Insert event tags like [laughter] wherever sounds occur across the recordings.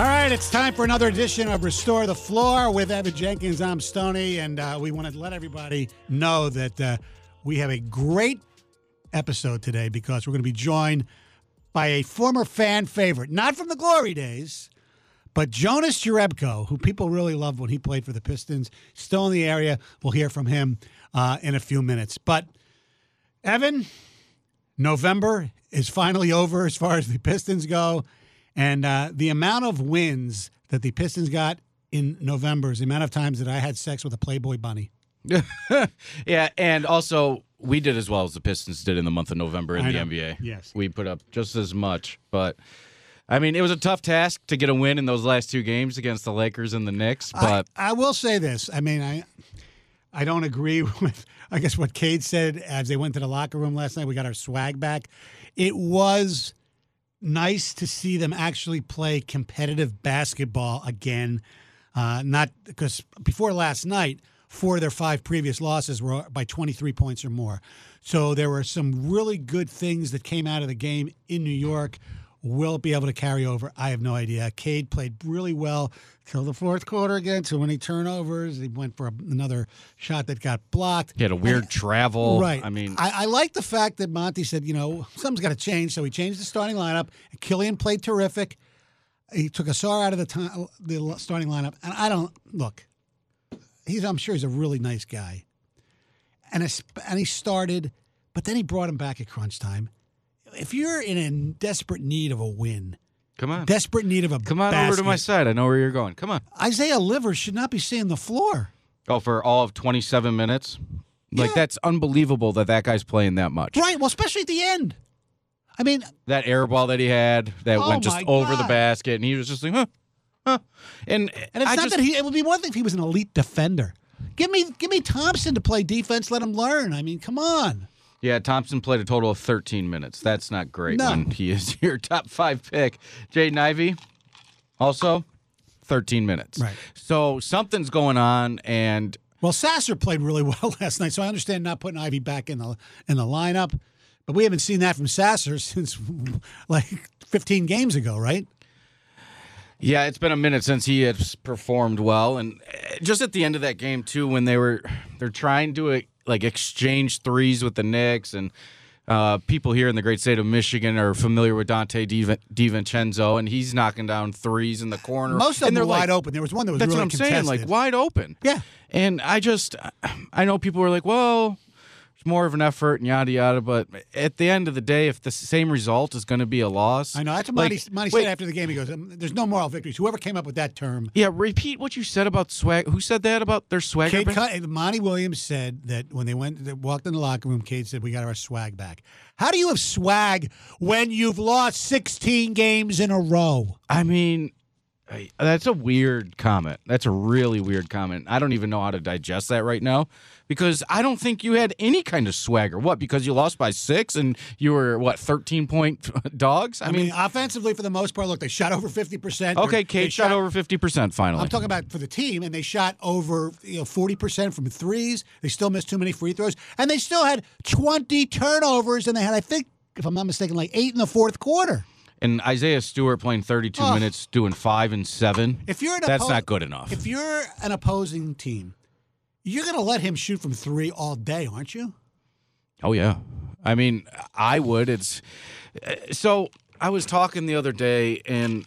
All right, it's time for another edition of Restore the Floor with Evan Jankens. I'm Stoney, and uh, we want to let everybody know that uh, we have a great episode today because we're going to be joined by a former fan favorite, not from the glory days, but Jonas Jerebko, who people really loved when he played for the Pistons. Still in the area. We'll hear from him uh, in a few minutes. But, Evan, November is finally over as far as the Pistons go. And uh, the amount of wins that the Pistons got in November is the amount of times that I had sex with a Playboy bunny. [laughs] yeah, and also we did as well as the Pistons did in the month of November in I the know. NBA. Yes. we put up just as much, but I mean, it was a tough task to get a win in those last two games against the Lakers and the Knicks. But I, I will say this. I mean, I I don't agree [laughs] with I guess what Cade said as they went to the locker room last night. We got our swag back. It was nice to see them actually play competitive basketball again. Uh, not because before last night, four of their five previous losses were by 23 points or more. So there were some really good things that came out of the game in New York. Will it be able to carry over? I have no idea. Cade played really well till the fourth quarter again. So many turnovers. He went for another shot that got blocked. he had a weird travel. Right. I mean, I, I like the fact that Monty said, you know, something's got to change. So he changed the starting lineup. Killian played terrific. He took a Ausar out of the time, the starting lineup, and I don't look. He's, I'm sure, he's a really nice guy, and it's, and he started, but then he brought him back at crunch time. If you're in a desperate need of a win, come on, desperate need of a come on over to my side. I know where you're going. Come on. Isaiah Livers should not be seeing the floor. Oh, for all of 27 minutes. Like Yeah. that's unbelievable that that guy's playing that much. Right. Well, especially at the end. I mean, That air ball that he had that Oh went just over the basket, and he was just like, huh, huh. And And it's I not just, that he. It would be one thing if he was an elite defender. Give me, give me Thompson to play defense. Let him learn. I mean, come on. Yeah, Thompson played a total of 13 minutes. That's not great No. when he is [laughs] your top five pick. Jaden Ivey, also 13 minutes. Right. So something's going on, and Well, Sasser played really [laughs] well last night, so I understand not putting Ivey back in the in the lineup. But we haven't seen that from Sasser [laughs] since like 15 games ago, right? yeah, it's been a minute since he has performed well. And uh, just at the end of that game too, when they were they're trying to like exchange threes with the Knicks and. Uh, people here in the great state of Michigan are familiar with Donte Di- DiVincenzo, and he's knocking down threes in the corner. Most of and them they're were like, wide open. There was one that was That's really what I'm saying, like wide open. Yeah. And I just, I know people were like, well, it's more of an effort and yada yada, but at the end of the day, if the same result is going to be a loss, I know that's what like, Monty, Monty wait, said after the game. He goes, um, "There's no moral victories." Whoever came up with that term, Yeah, repeat what you said about swag. Who said that about their? Cade, back? Monty Williams said that when they went, they walked in the locker room, Cade said, "We got our swag back." How do you have swag when you've lost 16 games in a row? I mean, that's a weird comment. That's a really weird comment. I don't even know how to digest that right now because I don't think you had any kind of swagger. What? Because you lost by six and you were what 13 point [laughs] dogs? I, I mean, mean, offensively, for the most part, look, they shot over 50%. okay, They Cade shot over 50 percent finally. I'm talking about for the team, and they shot over you know forty percent from threes. They still missed too many free throws, and they still had twenty turnovers, and they had, I think, if I'm not mistaken, like eight in the fourth quarter. And Isaiah Stewart playing 32 Oh. minutes, doing five and seven. If you're an that's oppo- not good enough. If you're an opposing team, you're going to let him shoot from three all day, aren't you? Oh yeah, I mean, I would. It's uh, so. I was talking the other day, and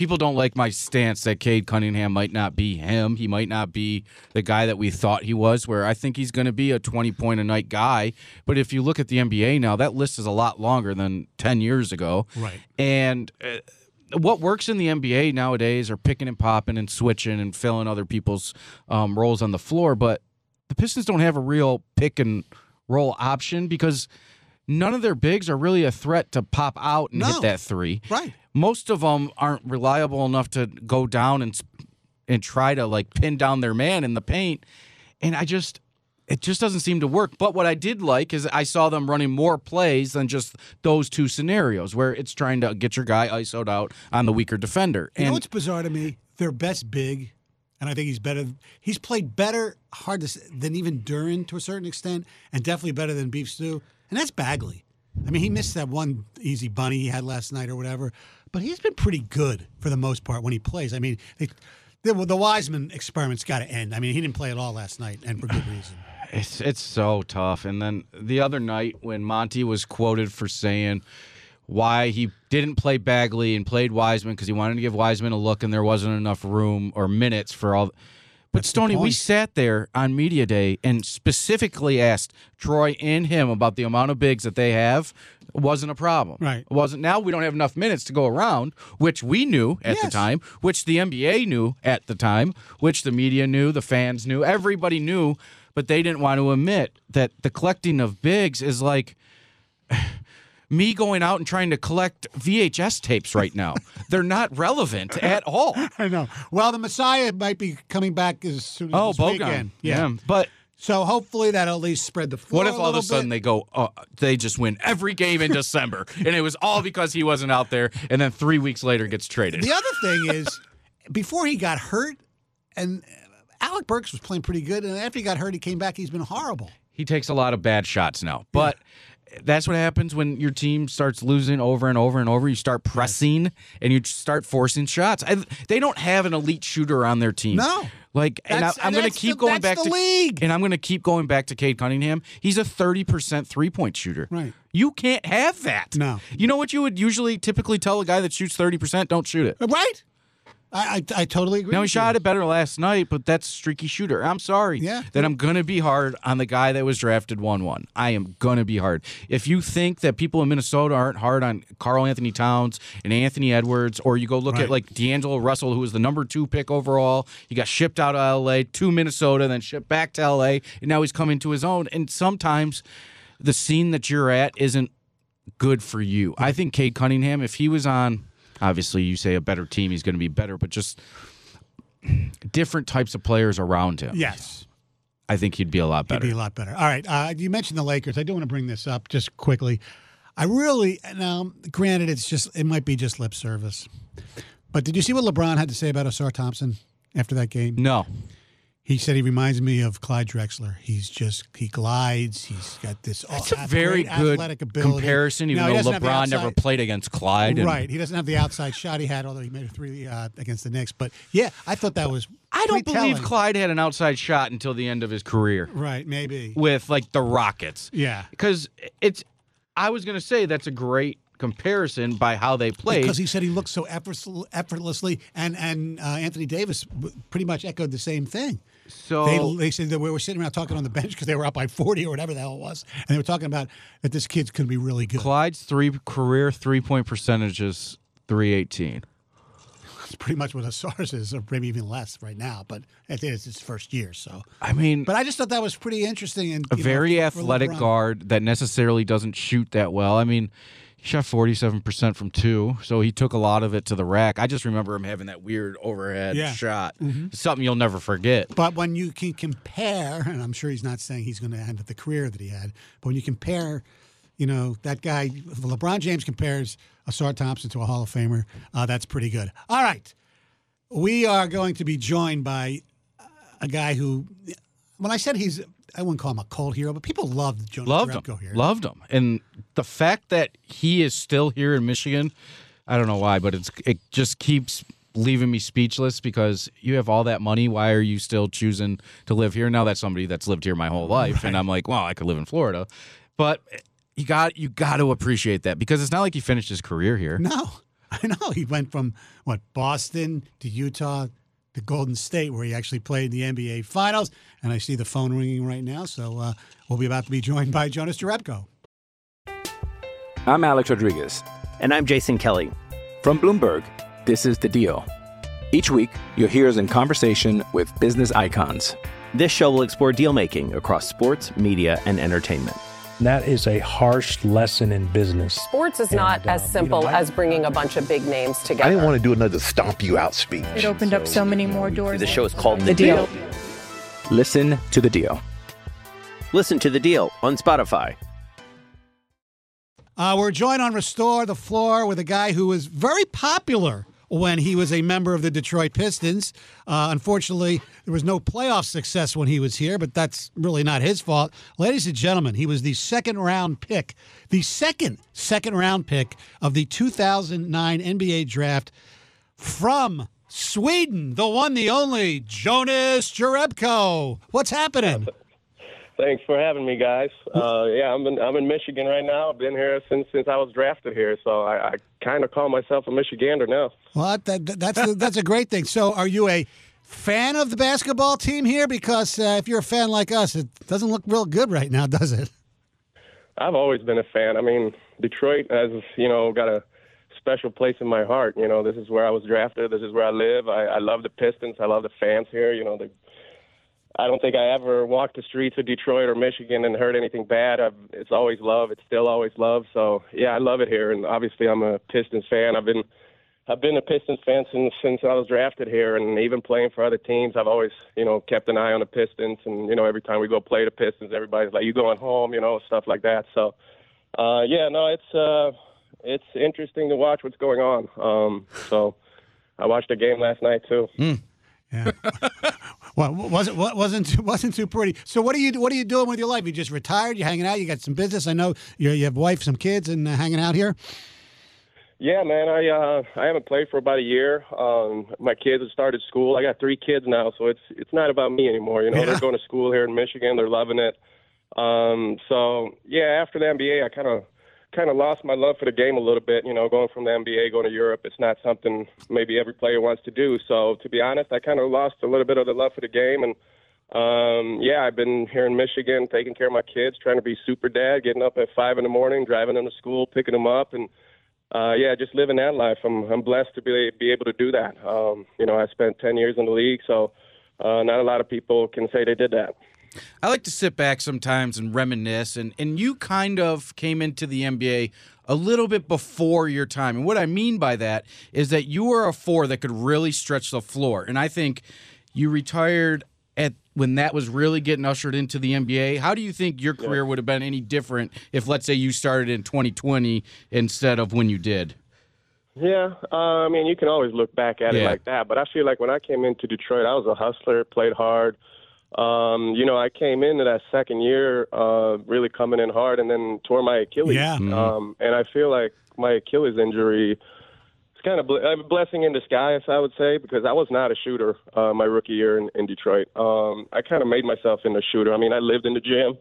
people don't like my stance that Cade Cunningham might not be him. He might not be the guy that we thought he was. Where I think he's going to be a twenty point a night guy. But if you look at the NBA now, that list is a lot longer than ten years ago. Right. And. Uh, what works in the NBA nowadays are picking and popping and switching and filling other people's um, roles on the floor, but the Pistons don't have a real pick and roll option because none of their bigs are really a threat to pop out and No. hit that three. Right. Most of them aren't reliable enough to go down and and try to like pin down their man in the paint. And I just it just doesn't seem to work. But what I did like is I saw them running more plays than just those two scenarios where it's trying to get your guy ISO'd out on the weaker defender. You know And what's bizarre to me? Their best big, and I think he's better. He's played better, hard to than even Duren to a certain extent, and definitely better than Beef Stew. And that's Bagley. I mean, he missed that one easy bunny he had last night or whatever, but he's been pretty good for the most part when he plays. I mean, they, the, the Wiseman experiment's got to end. I mean, he didn't play at all last night, and for good reason. [sighs] It's it's so tough. And then the other night when Monty was quoted for saying why he didn't play Bagley and played Wiseman because he wanted to give Wiseman a look and there wasn't enough room or minutes for all. But Stoney, we sat there on media day and specifically asked Troy and him about the amount of bigs that they have. It wasn't a problem. Right. It wasn't. Now we don't have enough minutes to go around, which we knew at the time, which the NBA knew at the time, which the media knew, the fans knew, everybody knew, but they didn't want to admit that the collecting of bigs is like me going out and trying to collect VHS tapes right now. They're not relevant at all. [laughs] I know. Well, the Messiah might be coming back as soon as Oh, this Bogan. weekend. Yeah. But So hopefully that'll at least spread the floor. what if all of a sudden they go, uh, they just win every game in December, [laughs] and it was all because he wasn't out there, and then three weeks later gets traded? The other thing is, before he got hurt, and Alec Burks was playing pretty good, and after he got hurt, he came back. He's been horrible. He takes a lot of bad shots now, but. That's what happens when your team starts losing over and over and over. You start pressing and you start forcing shots. I, they don't have an elite shooter on their team. No. like, and I, I'm going to keep the- going that's back the to league. and I'm going to keep going back to Cade Cunningham. He's a 30% three point shooter. Right. You can't have that. No. You know what you would usually typically tell a guy that shoots 30%? Don't shoot it. Right? I I, I totally agree. Now he shot you. it better last night, but that's streaky shooter. I'm sorry. Yeah. That I'm gonna be hard on the guy that was drafted one one. I am gonna be hard. If you think that people in Minnesota aren't hard on Karl-Anthony Towns and Anthony Edwards, or you go look Right. at like D'Angelo Russell, who was the number two pick overall, he got shipped out of LA to Minnesota, then shipped back to LA, and now he's coming to his own. And sometimes the scene that you're at isn't good for you. I think Cade Cunningham, if he was on, obviously you say a better team, he's going to be better, but just different types of players around him. Yes. I think he'd be a lot He'd better. be a lot better. All right. Uh, you mentioned the Lakers. I do want to bring this up just quickly. I really now, granted, it's just it might be just lip service, but did you see what LeBron had to say about Ausar Thompson after that game? no, He said he reminds me of Clyde Drexler. He's just he glides. He's got this. It's a very good athletic ability. comparison, even he though doesn't have the LeBron never played against Clyde. and- Right, he doesn't have the outside shot he had, although he made a three uh, against the Knicks. But yeah, I thought that was. I don't believe telling. Clyde had an outside shot until the end of his career Right, maybe. with like the Rockets. Yeah, Because it's, I was going to say that's a great comparison by how they played. because he said he looked so effortlessly, and and uh, Anthony Davis pretty much echoed the same thing. So They, they said that we were sitting around talking on the bench because they were up by 40 or whatever the hell it was. And they were talking about that this kid's going to be really good. Clyde's three career three point percentage is 318. It's pretty much what Ausar's is, or maybe even less right now. But I think it's his first year. So, I mean, But I just thought that was pretty interesting. And a you know, very athletic LeBron. guard that necessarily doesn't shoot that well. I mean, shot 47% from two, so he took a lot of it to the rack. I just remember him having that weird overhead Yeah. Mm-hmm. shot. Something you'll never forget. But when you can compare, [laughs] and I'm sure he's not saying he's going to end the career that he had, but when you compare, you know, that guy, LeBron James compares Ausar Thompson to a Hall of Famer, uh, that's pretty good. All right. We are going to be joined by a guy who, when I said he's, I wouldn't call him a cold hero, but people loved Jonas Loved him. Jerebko here. Loved him. And the fact that he is still here in Michigan, I don't know why, but it's it just keeps leaving me speechless because you have all that money. Why are you still choosing to live here? Now that's somebody that's lived here my whole life, and I'm like, well, I could live in Florida, but you got you got to appreciate that because it's not like he finished his career here. No, [laughs] I know. He went from what Boston to Utah to Golden State, where he actually played in the NBA Finals. And I see the phone ringing right now, so uh, we'll be about to be joined by Jonas Jerebko. I'm Alex Rodriguez. And I'm Jason Kelly. From Bloomberg, this is The Deal. Each week, you'll hear us in conversation with business icons. This show will explore deal making across sports, media, and entertainment. And that is a harsh lesson in business. Sports is not And, as um, you simple know, I- as bringing a bunch of big names together. I didn't want to do another stomp you out speech. It opened up so many more doors. The show is called The Deal. Listen to the deal. Listen to the deal on Spotify. Uh, we're joined on Restore the Floor with a guy who is very popular when he was a member of the Detroit Pistons. Uh, unfortunately, there was no playoff success when he was here, but that's really not his fault. Ladies and gentlemen, he was the second round pick, the second second round pick of the 2009 NBA draft from Sweden, the one, the only Jonas Jerebko. What's happening? Thanks for having me, guys. Uh, yeah, I'm in I'm in Michigan right now. I've been here since since I was drafted here, so I, I kind of call myself a Michigander now. Well, that, that, that's that's a great thing. So, are you a fan of the basketball team here? Because uh, if you're a fan like us, it doesn't look real good right now, [laughs] does it? I've always been a fan. I mean, Detroit has you know got a special place in my heart. You know, this is where I was drafted. This is where I live. I, I love the Pistons. I love the fans here. You know, the I don't think I ever walked the streets of Detroit or Michigan and heard anything bad. I've, it's always love. It's still always love. So yeah, I love it here. And obviously, I'm a Pistons fan. I've been I've been a Pistons fan since since I was drafted here, and even playing for other teams, I've always you know kept an eye on the Pistons. And you know, every time we go play the Pistons, everybody's like, "You going home?" You know, stuff like that. So uh, yeah, no, it's uh, it's interesting to watch what's going on. Um, so I watched a game last night too. Yeah. [laughs] well, wasn't wasn't too, [laughs] wasn't too pretty. So, what are you what are you doing with your life? You just retired? You hanging out? You got some business? I know you you have wife, some kids, and uh, hanging out here. Yeah, man. I uh, I haven't played for about a year. Um, my kids have started school. I got three kids now, so it's it's not about me anymore. You know, Yeah. they're going to school here in Michigan. They're loving it. Um, so yeah, after the NBA, I kind of kind of lost my love for the game a little bit. You know, going from the NBA going to Europe, it's not something maybe every player wants to do. So to be honest, I kind of lost a little bit of the love for the game and. Um, yeah, I've been here in Michigan taking care of my kids, trying to be super dad, getting up at five in the morning, driving them to school, picking them up, and uh, yeah, just living that life. I'm I'm blessed to be be able to do that. Um, you know, I spent ten years in the league, so uh, not a lot of people can say they did that. I like to sit back sometimes and reminisce, and, and you kind of came into the NBA a little bit before your time. And what I mean by that is that you were a four that could really stretch the floor. And I think you retired at when that was really getting ushered into the NBA. How do you think your career would have been any different if, let's say, you started in 2020 instead of when you did? Yeah, uh, I mean, you can always look back at it like that, but I feel like when I came into Detroit, I was a hustler, played hard. Um, you know, I came into that second year uh, really coming in hard, and then tore my Achilles. Yeah. Um, and I feel like my Achilles injury it's kind of ble- a blessing in disguise, I would say, because I was not a shooter uh, my rookie year in, in Detroit. Um, I kind of made myself into a shooter. I mean, I lived in the gym.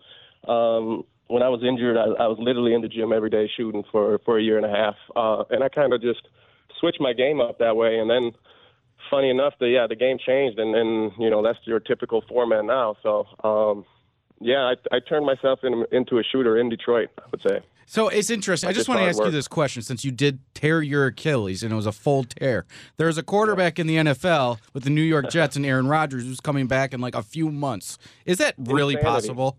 Um, when I was injured, I, I was literally in the gym every day shooting for for a year and a half, uh, and I kind of just switched my game up that way. And then, funny enough, the yeah, the game changed, and then you know that's your typical format now. So. Um, yeah, I, I turned myself in, into a shooter in Detroit. I would say. So it's interesting. I just Just want to ask you this question since you did tear your Achilles and it was a full tear. There's a quarterback in the NFL with the New York [laughs] Jets and Aaron Rodgers who's coming back in like a few months. Is that really Insanity. possible?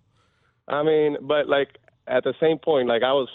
I mean, but like at the same point, like I was,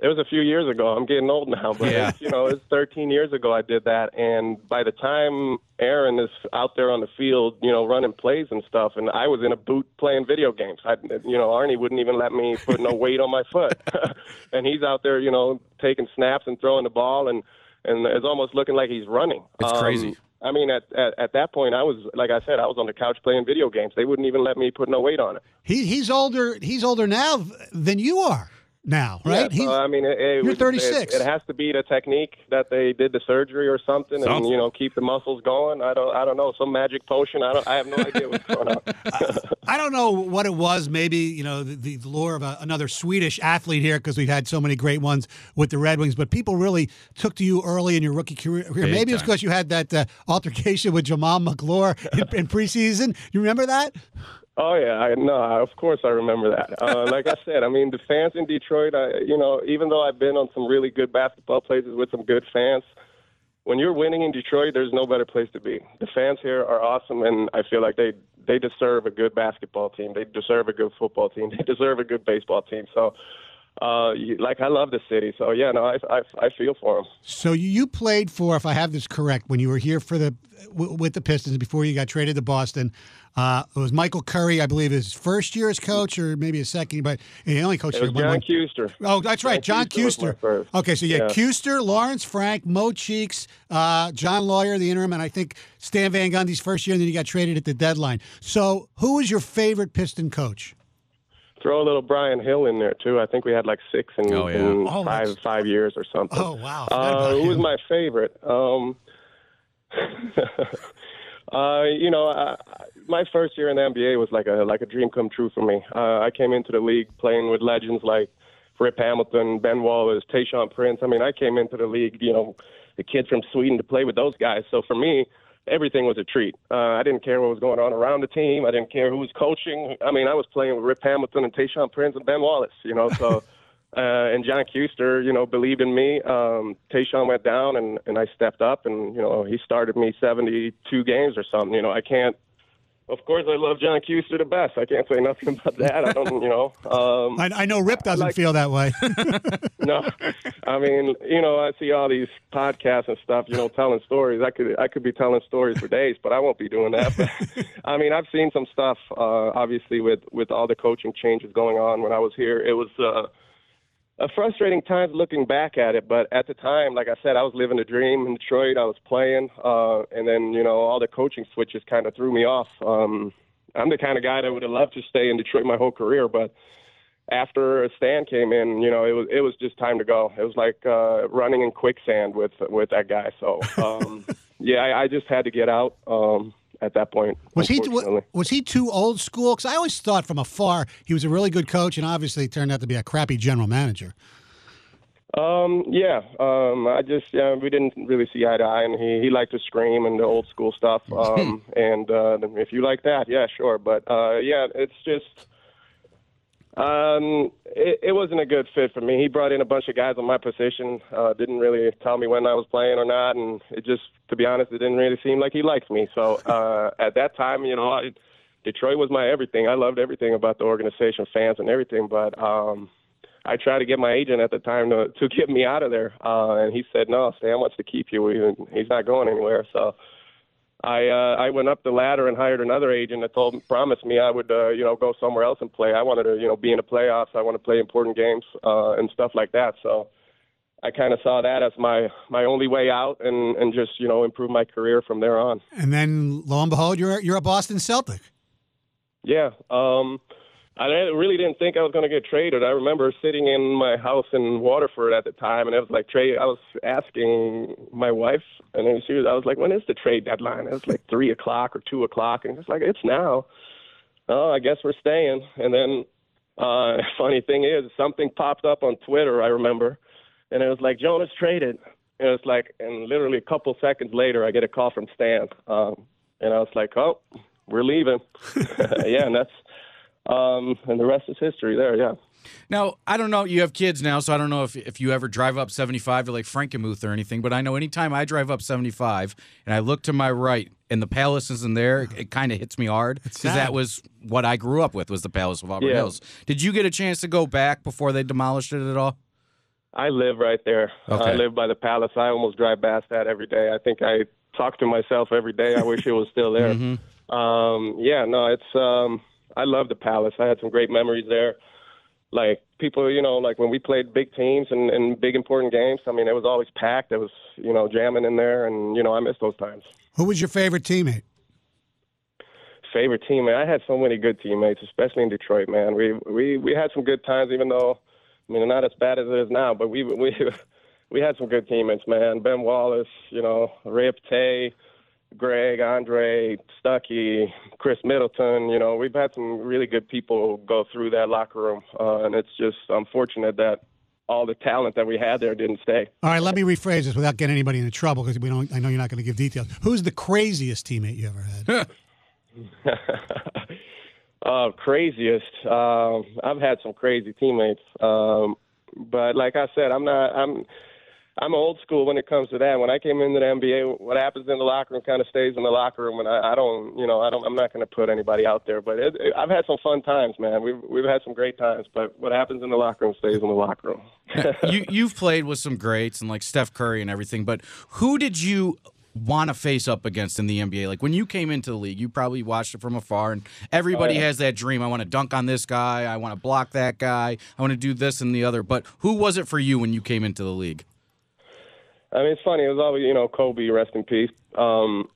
it was a few years ago. I'm getting old now, but Yeah. you know, it's 13 years ago I did that, and by the time Aaron is out there on the field, you know, running plays and stuff, and I was in a boot playing video games. I, you know, Arnie wouldn't even let me put no weight on my foot, [laughs] and he's out there, you know, taking snaps and throwing the ball, and and it's almost looking like he's running. It's Um, crazy. I mean, at, at at that point, I was like I said, I was on the couch playing video games. They wouldn't even let me put no weight on it. He, he's older. He's older now than you are now, right? Yeah, so, I mean, it, it you're 36. It, it has to be the technique that they did the surgery or something, and you know, keep the muscles going. I don't, I don't know, some magic potion. I don't, I have no idea what's [laughs] going on. I don't know what it was. Maybe you know the, the lure of a, another Swedish athlete here because we've had so many great ones with the Red Wings. But people really took to you early in your rookie career. Maybe it's because you had that uh, altercation with Jamaal Magloire in, in preseason. You remember that? Oh yeah, I no, of course I remember that. Uh, [laughs] like I said, I mean the fans in Detroit. I, you know, even though I've been on some really good basketball places with some good fans, when you're winning in Detroit, there's no better place to be. The fans here are awesome, and I feel like they they deserve a good basketball team. They deserve a good football team. They deserve a good baseball team. So, uh, you, like I love the city. So yeah, no, I I, I feel for him. So you played for, if I have this correct, when you were here for the w- with the Pistons before you got traded to Boston. Uh, it was Michael Curry, I believe, his first year as coach, or maybe his second, but he only coached It was John Kuester. Oh, that's right, John John Kuester was my Kuester. first. Okay, so yeah, Yeah. Kuester, Lawrence Frank, Mo Cheeks, uh, John Loyer, the interim, and I think Stan Van Gundy's first year, and then he got traded at the deadline. So, who was your favorite Piston coach? Throw a little Brian Hill in there too. I think we had like six in, Oh, yeah. in Oh, five that's- five years or something. Oh, wow. I forgot Uh, who was my favorite? Um, [laughs] uh, you know, I, I- my first year in the NBA was like a like a dream come true for me. Uh, I came into the league playing with legends like Rip Hamilton, Ben Wallace, Tayshaun Prince. I mean, I came into the league, you know, the kid from Sweden to play with those guys. So for me, everything was a treat. Uh, I didn't care what was going on around the team. I didn't care who was coaching. I mean, I was playing with Rip Hamilton and Tayshaun Prince and Ben Wallace. You know, so. [laughs] Uh, and John Kuester, you know, believed in me. Um, Tayshaun went down, and and I stepped up, and you know, he started me 72 games or something. You know, I can't. Of course, I love John Kuester the best. I can't say nothing about that. I don't, you know. Um, [laughs] I, I know Rip doesn't like- feel that way. [laughs] no, I mean, you know, I see all these podcasts and stuff, you know, telling stories. I could, I could be telling stories for days, but I won't be doing that. But, I mean, I've seen some stuff. Uh, obviously, with with all the coaching changes going on when I was here, it was. Uh, a frustrating time looking back at it, but at the time, like I said, I was living a dream in Detroit. I was playing, uh, and then you know all the coaching switches kind of threw me off. Um, I'm the kind of guy that would have loved to stay in Detroit my whole career, but after Stan came in, you know, it was it was just time to go. It was like uh, running in quicksand with with that guy. So um, [laughs] yeah, I, I just had to get out. Um, at that point, Was he was he too old school? Because I always thought from afar he was a really good coach, and obviously turned out to be a crappy general manager. Um, yeah. Um, I just yeah, we didn't really see eye to eye, and he he liked to scream and the old school stuff. [laughs] Um, and uh, if you like that, yeah, sure. But uh, yeah, it's just um, it, it wasn't a good fit for me. He brought in a bunch of guys on my position. Uh, didn't really tell me when I was playing or not, and it just, to be honest, it didn't really seem like he liked me. So uh, [laughs] at that time, you know, I, Detroit was my everything. I loved everything about the organization, fans, and everything. But um, I tried to get my agent at the time to to [laughs] get me out of there, uh, and he said, "No, Stan wants to keep you. He's not going anywhere." So. I uh, I went up the ladder and hired another agent that told promised me I would uh, you know go somewhere else and play. I wanted to you know be in the playoffs. I want to play important games uh, and stuff like that. So I kind of saw that as my my only way out and and just you know improve my career from there on. And then lo and behold, you're you're a Boston Celtic. Yeah. Um, I really didn't think I was going to get traded. I remember sitting in my house in Waterford at the time, and it was like trade. I was asking my wife, and then she was. I was like, "When is the trade deadline?" It was like three o'clock or two o'clock, and it's like it's now. Oh, I guess we're staying. And then, uh, [laughs] funny thing is, something popped up on Twitter. I remember, and it was like Jonas traded. And it was like, and literally a couple seconds later, I get a call from Stan, um, and I was like, "Oh, we're leaving." [laughs] yeah, and that's um, and the rest is history. There, yeah. Now, I don't know. You have kids now, so I don't know if, if you ever drive up 75 to like Frankenmuth or anything, but I know anytime I drive up 75 and I look to my right and the palace isn't there, it, it kind of hits me hard because that was what I grew up with was the Palace of Auburn Yeah. Hills. Did you get a chance to go back before they demolished it at all? I live right there. Okay. I live by the palace. I almost drive past that every day. I think I talk to myself every day. I wish it was still there. [laughs] Um, yeah, no, it's. Um, I love the palace. I had some great memories there. Like people, you know, like when we played big teams and, and big important games. I mean, it was always packed. It was, you know, jamming in there, and you know, I miss those times. Who was your favorite teammate? favorite teammate. I had so many good teammates, especially in Detroit. Man, we we we had some good times, even though I mean, not as bad as it is now. But we we [laughs] we had some good teammates, man. Ben Wallace, you know, Ray Tay, Greg, Andre, Stuckey, Khris Middleton. You know, we've had some really good people go through that locker room, uh, and it's just unfortunate that all the talent that we had there didn't stay. All right, let me rephrase this without getting anybody into trouble because we don't. I know you're not going to give details. Who's the craziest teammate you ever had? [laughs] [laughs] uh, craziest. Um, I've had some crazy teammates, um, but like I said, I'm not. I'm. I'm old school when it comes to that. When I came into the NBA, what happens in the locker room kind of stays in the locker room, and I, I don't, you know, I don't, I'm not going to put anybody out there. But it, it, I've had some fun times, man. We've we've had some great times. But what happens in the locker room stays in the locker room. [laughs] you you've played with some greats and like Steph Curry and everything, but who did you want to face up against in the NBA? Like when you came into the league, you probably watched it from afar, and everybody Oh, yeah. has that dream. I want to dunk on this guy. I want to block that guy. I want to do this and the other. But who was it for you when you came into the league? I mean, it's funny. It was always, you know, Kobe, rest in peace. Um,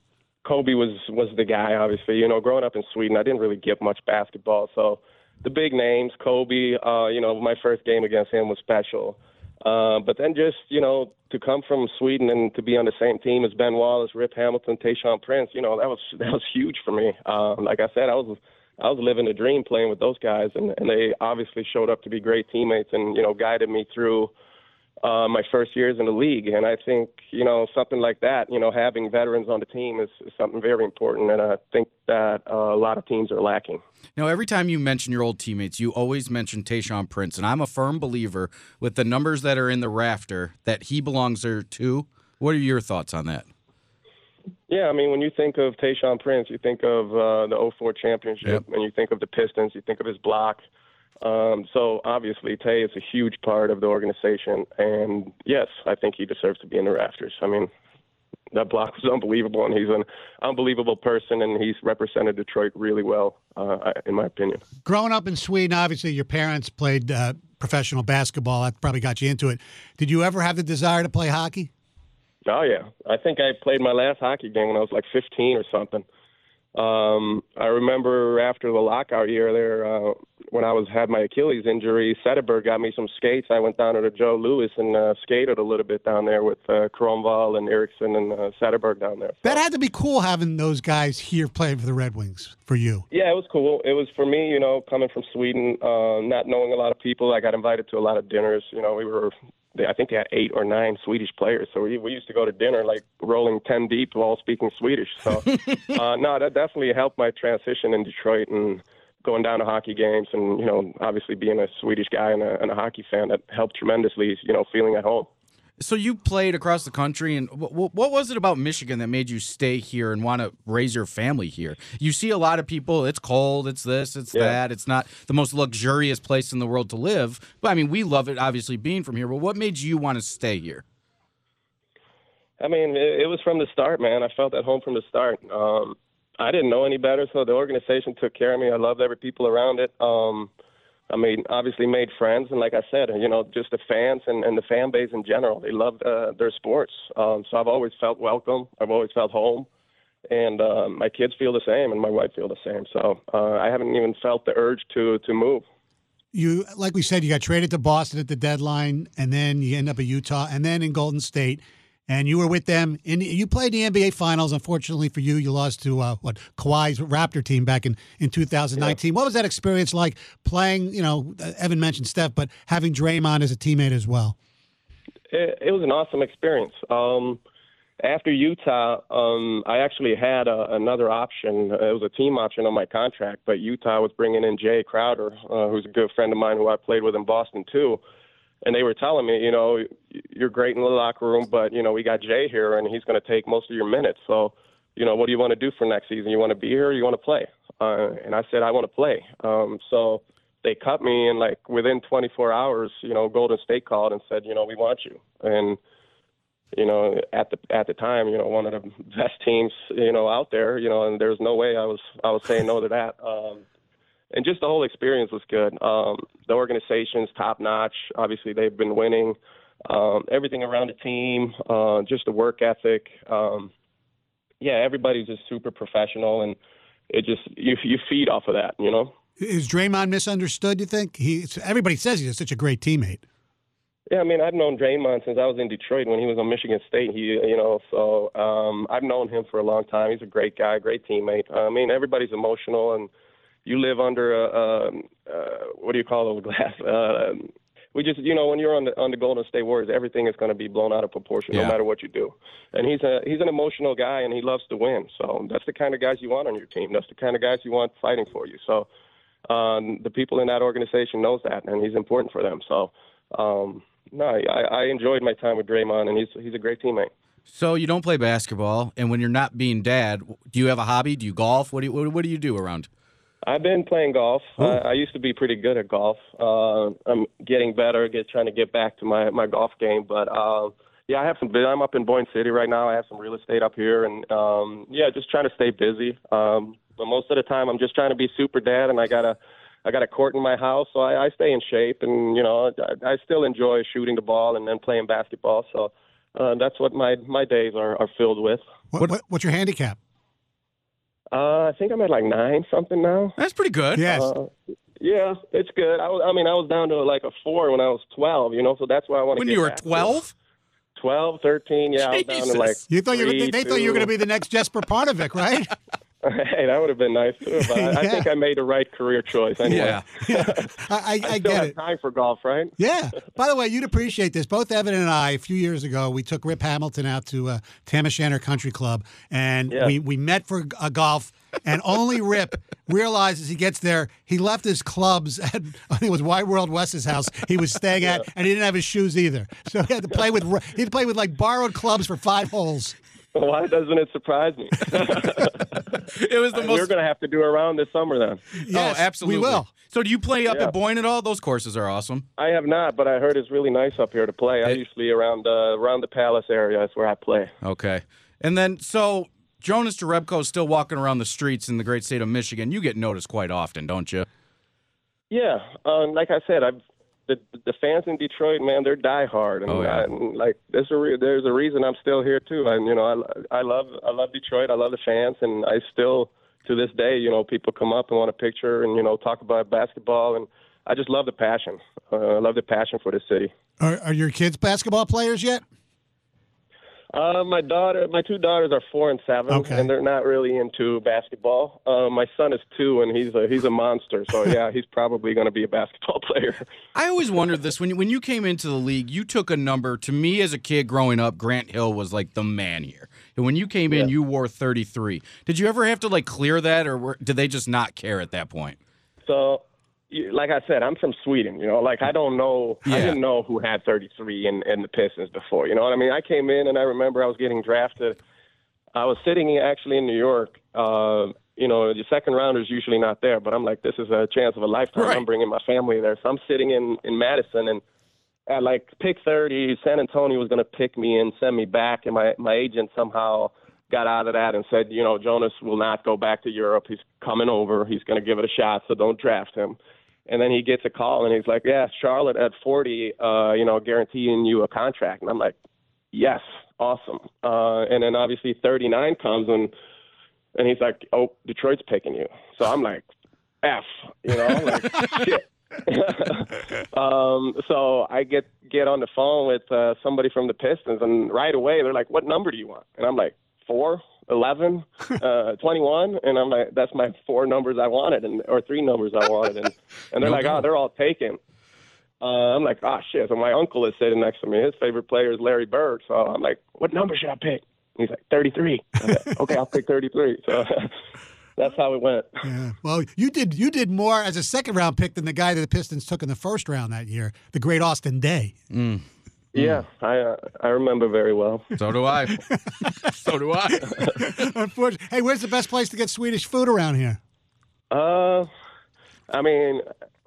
Kobe was was the guy. Obviously, you know, growing up in Sweden, I didn't really get much basketball, so the big names, Kobe. Uh, you know, my first game against him was special. Uh, but then just you know to come from Sweden and to be on the same team as Ben Wallace, Rip Hamilton, Tayshaun Prince, you know that was [laughs] that was huge for me. Um, like I said, I was I was living a dream playing with those guys, and, and they obviously showed up to be great teammates and you know guided me through uh, my first years in the league. And I think, you know, something like that, you know, having veterans on the team is, is something very important. And I think that uh, a lot of teams are lacking. Now, every time you mention your old teammates, you always mention Tayshaun Prince, and I'm a firm believer with the numbers that are in the rafter that he belongs there too. What are your thoughts on that? Yeah, I mean, when you think of Tayshaun Prince, you think of uh, the 04 championship, Yep. and you think of the Pistons, you think of his block. Um, so obviously, Tay is a huge part of the organization, and yes, I think he deserves to be in the rafters. I mean, that block was [laughs] unbelievable, and he's an unbelievable person, and he's represented Detroit really well, uh, in my opinion. Growing up in Sweden, obviously your parents played uh, professional basketball. That probably got you into it. Did you ever have the desire to play hockey? Oh yeah, I think I played my last hockey game when I was like 15 or something. Um, I remember after the lockout year there, uh, when I was had my Achilles injury, Zetterberg got me some skates. I went down to the Joe Louis and uh, skated a little bit down there with uh, and Ericsson and uh, Zetterberg down there. That had to be cool having those guys here playing for the Red Wings for you. Yeah, it was cool. It was for me, you know, coming from Sweden, uh, not knowing a lot of people. I got invited to a lot of dinners. You know, we were, they, I think they had eight or nine Swedish players. So we, we used to go to dinner like rolling 10 deep while speaking Swedish. So, [laughs] uh, no, that definitely helped my transition in Detroit and going down to hockey games. And, you know, obviously being a Swedish guy and a, and a hockey fan, that helped tremendously, you know, feeling at home. So you played across the country, and wh- what was it about Michigan that made you stay here and want to raise your family here? You see a lot of people. It's cold. It's this. It's Yeah. that. It's not the most luxurious place in the world to live. But I mean, we love it, obviously, being from here. But what made you want to stay here? I mean, it, it was from the start, man. I felt at home from the start. Um, I didn't know any better, so the organization took care of me. I loved every people around it. Um, I mean, obviously made friends, and like I said, you know, just the fans and, and the fan base in general. They loved uh, their sports, um, so I've always felt welcome. I've always felt home, and uh, my kids feel the same, and my wife feel the same. So uh, I haven't even felt the urge to to move. You, like we said, you got traded to Boston at the deadline, and then you end up at Utah, and then in Golden State, and you were with them. In you played the NBA Finals. Unfortunately for you, you lost to uh, what Kawhi's Raptor team back in in 2019. What was that experience like playing? You know, uh, Evan mentioned Steph, but having Draymond as a teammate as well. it, it was an awesome experience. Um, after Utah, um, I actually had a, another option. Uh, It was a team option on my contract, but Utah was bringing in Jae Crowder, uh, who's a good friend of mine who I played with in Boston too. And they were telling me, you know, you're great in the locker room, but you know, we got Jae here, and he's going to take most of your minutes. So, you know, what do you want to do for next season? You want to be here, or you want to play? Uh, and I said, I want to play. Um, so they cut me, and like within 24 hours, you know, Golden State called and said, you know, we want you. And you know, at the at the time, you know, one of the [laughs] best teams, you know, out there, you know, and there's no way I was I was saying no to that. Um, and just the whole experience was good. Um, the organization's top notch. Obviously, they've been winning. Um, everything around the team, uh, just the work ethic. Um, yeah, everybody's just super professional, and it just you you feed off of that, you know. Is Draymond misunderstood? You think he? Everybody says he's such a great teammate. Yeah, I mean, I've known Draymond since I was in Detroit when he was on Michigan State. He, you know, so um, I've known him for a long time. He's a great guy, great teammate. I mean, everybody's emotional, and you live under a, a, uh what do you call those glass? Uh, [laughs] we just, you know, when you're on the on the Golden State Warriors, everything is going to be blown out of proportion, Yeah. no matter what you do. And he's a he's an emotional guy, and he loves to win. So that's the kind of guys you want on your team. That's the kind of guys you want fighting for you. So um, the people in that organization knows that, and he's important for them. So. Um, no, I, I enjoyed my time with Draymond, and he's he's a great teammate. So you don't play basketball, and when you're not being dad, do you have a hobby? Do you golf? What do you what, what do you do around? I've been playing golf. I, I used to be pretty good at golf. Uh, I'm getting better, get trying to get back to my my golf game. But uh, yeah, I have some. I'm up in Boyne City right now. I have some real estate up here, and um, yeah, just trying to stay busy. Um, but most of the time, I'm just trying to be super dad, and I gotta. I got a court in my house, so I, I stay in shape, and you know I, I still enjoy shooting the ball and then playing basketball. So uh, that's what my my days are, are filled with. What, what, what's your handicap? Uh, I think I'm at like nine something now. That's pretty good. Yes. Uh, yeah, it's good. I was, I mean, I was down to like a four when I was 12, you know, so that's why I want to When get you were back to it. 12? 12, 13, yeah, I was down to like. You thought you were, three, they thought you were going to be the next Jesper Parnevik, right? [laughs] [laughs] [laughs] hey, that would have been nice too. But I, I [laughs] think I made the right career choice. Anyway. Yeah. [laughs] I, I, I Still get have it. time for golf, right? Yeah. By the way, you'd appreciate this. Both Evan and I, a few years ago, we took Rip Hamilton out to uh, Tam O'Shanter Country Club, and Yeah. we, we met for a golf. And only Rip realizes he gets there. He left his clubs at I think it was White World West's house. He was staying at, and he didn't have his shoes either. So he had to play with he had to play with like borrowed clubs for five holes. Why doesn't it surprise me? [laughs] It was the We're going to have to do a round this summer then. Yes, oh, absolutely. We will. So do you play up Yeah. at Boyne at all? Those courses are awesome. I have not, but I heard it's really nice up here to play. I usually around uh, around the Palace area. That's where I play. Okay. And then, so Jonas Jerebko is still walking around the streets in the great state of Michigan. You get noticed quite often, don't you? Yeah, um, like I said, I've the the fans in Detroit, man, they're diehard, and, Oh, yeah. I- and like there's a re- there's a reason I'm still here too. And you know, I I love I love Detroit. I love the fans, and I still to this day, you know, people come up and want a picture and you know talk about basketball, and I just love the passion. Uh, I love the passion for the city. Are, are your kids basketball players yet? Uh, my daughter, my two daughters are four and seven, Okay. and they're not really into basketball. Uh, my son is two, and he's a he's a monster. So [laughs] yeah, he's probably going to be a basketball [laughs] player. I always wondered this when you, when you came into the league, you took a number. To me, as a kid growing up, Grant Hill was like the man here. And when you came in, you wore 33. Did you ever have to like clear that, or were, did they just not care at that point? So, you- like I said, I'm from Sweden. You know, like I don't know, I didn't know who had 33 in, in the Pistons before. You know what I mean? I came in and I remember I was getting drafted. I was sitting actually in New York. Uh, you know, the second rounder's usually not there, but I'm like, this is a chance of a lifetime. Right. I'm bringing my family there, so I'm sitting in in Madison and. At like pick 30, San Antonio was going to pick me and send me back, and my my agent somehow got out of that and said, you know, Jonas will not go back to Europe. He's coming over. He's going to give it a shot, so don't draft him. And then he gets a call and he's like, yeah, Charlotte at 40, uh, you know, guaranteeing you a contract. And I'm like, yes, awesome. Uh, and then obviously 39 comes and and he's like, oh, Detroit's picking you. So I'm like, F, you know, like [laughs] shit. [laughs] um, so I get get on the phone with uh, somebody from the Pistons, and right away they're like, "What number do you want?" And I'm like, four, eleven, [laughs] uh, 21, and I'm like, "That's my four numbers I wanted, and or three numbers I wanted," and and they're like, "Oh, they're all taken." Uh, I'm like, "Ah, shit!" So my uncle is sitting next to me. His favorite player is Larry Bird. So I'm like, "What number should I pick?" And he's like, 33. Like, [laughs] okay, I'll pick 33. So [laughs] that's how it went. Yeah. Well, you did you did more as a second round pick than the guy that the Pistons took in the first round that year, the great Austin Daye. Yeah, I uh, I remember very well. [laughs] So do I. [laughs] so do I. Unfortunately, hey, where's the best place to get Swedish food around here? Uh, I mean,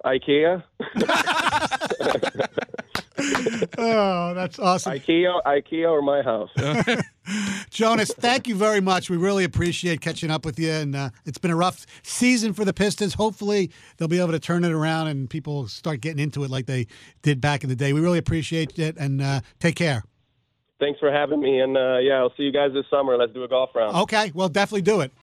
IKEA, [laughs] [laughs] Oh, that's awesome, IKEA, IKEA, or my house. [laughs] Jonas. Thank you very much. We really appreciate catching up with you, and uh, it's been a rough season for the Pistons. Hopefully, they'll be able to turn it around and people start getting into it like they did back in the day. We really appreciate it, and uh, take care. Thanks for having me, and uh, yeah, I'll see you guys this summer. Let's do a golf round. Okay, well, definitely do it.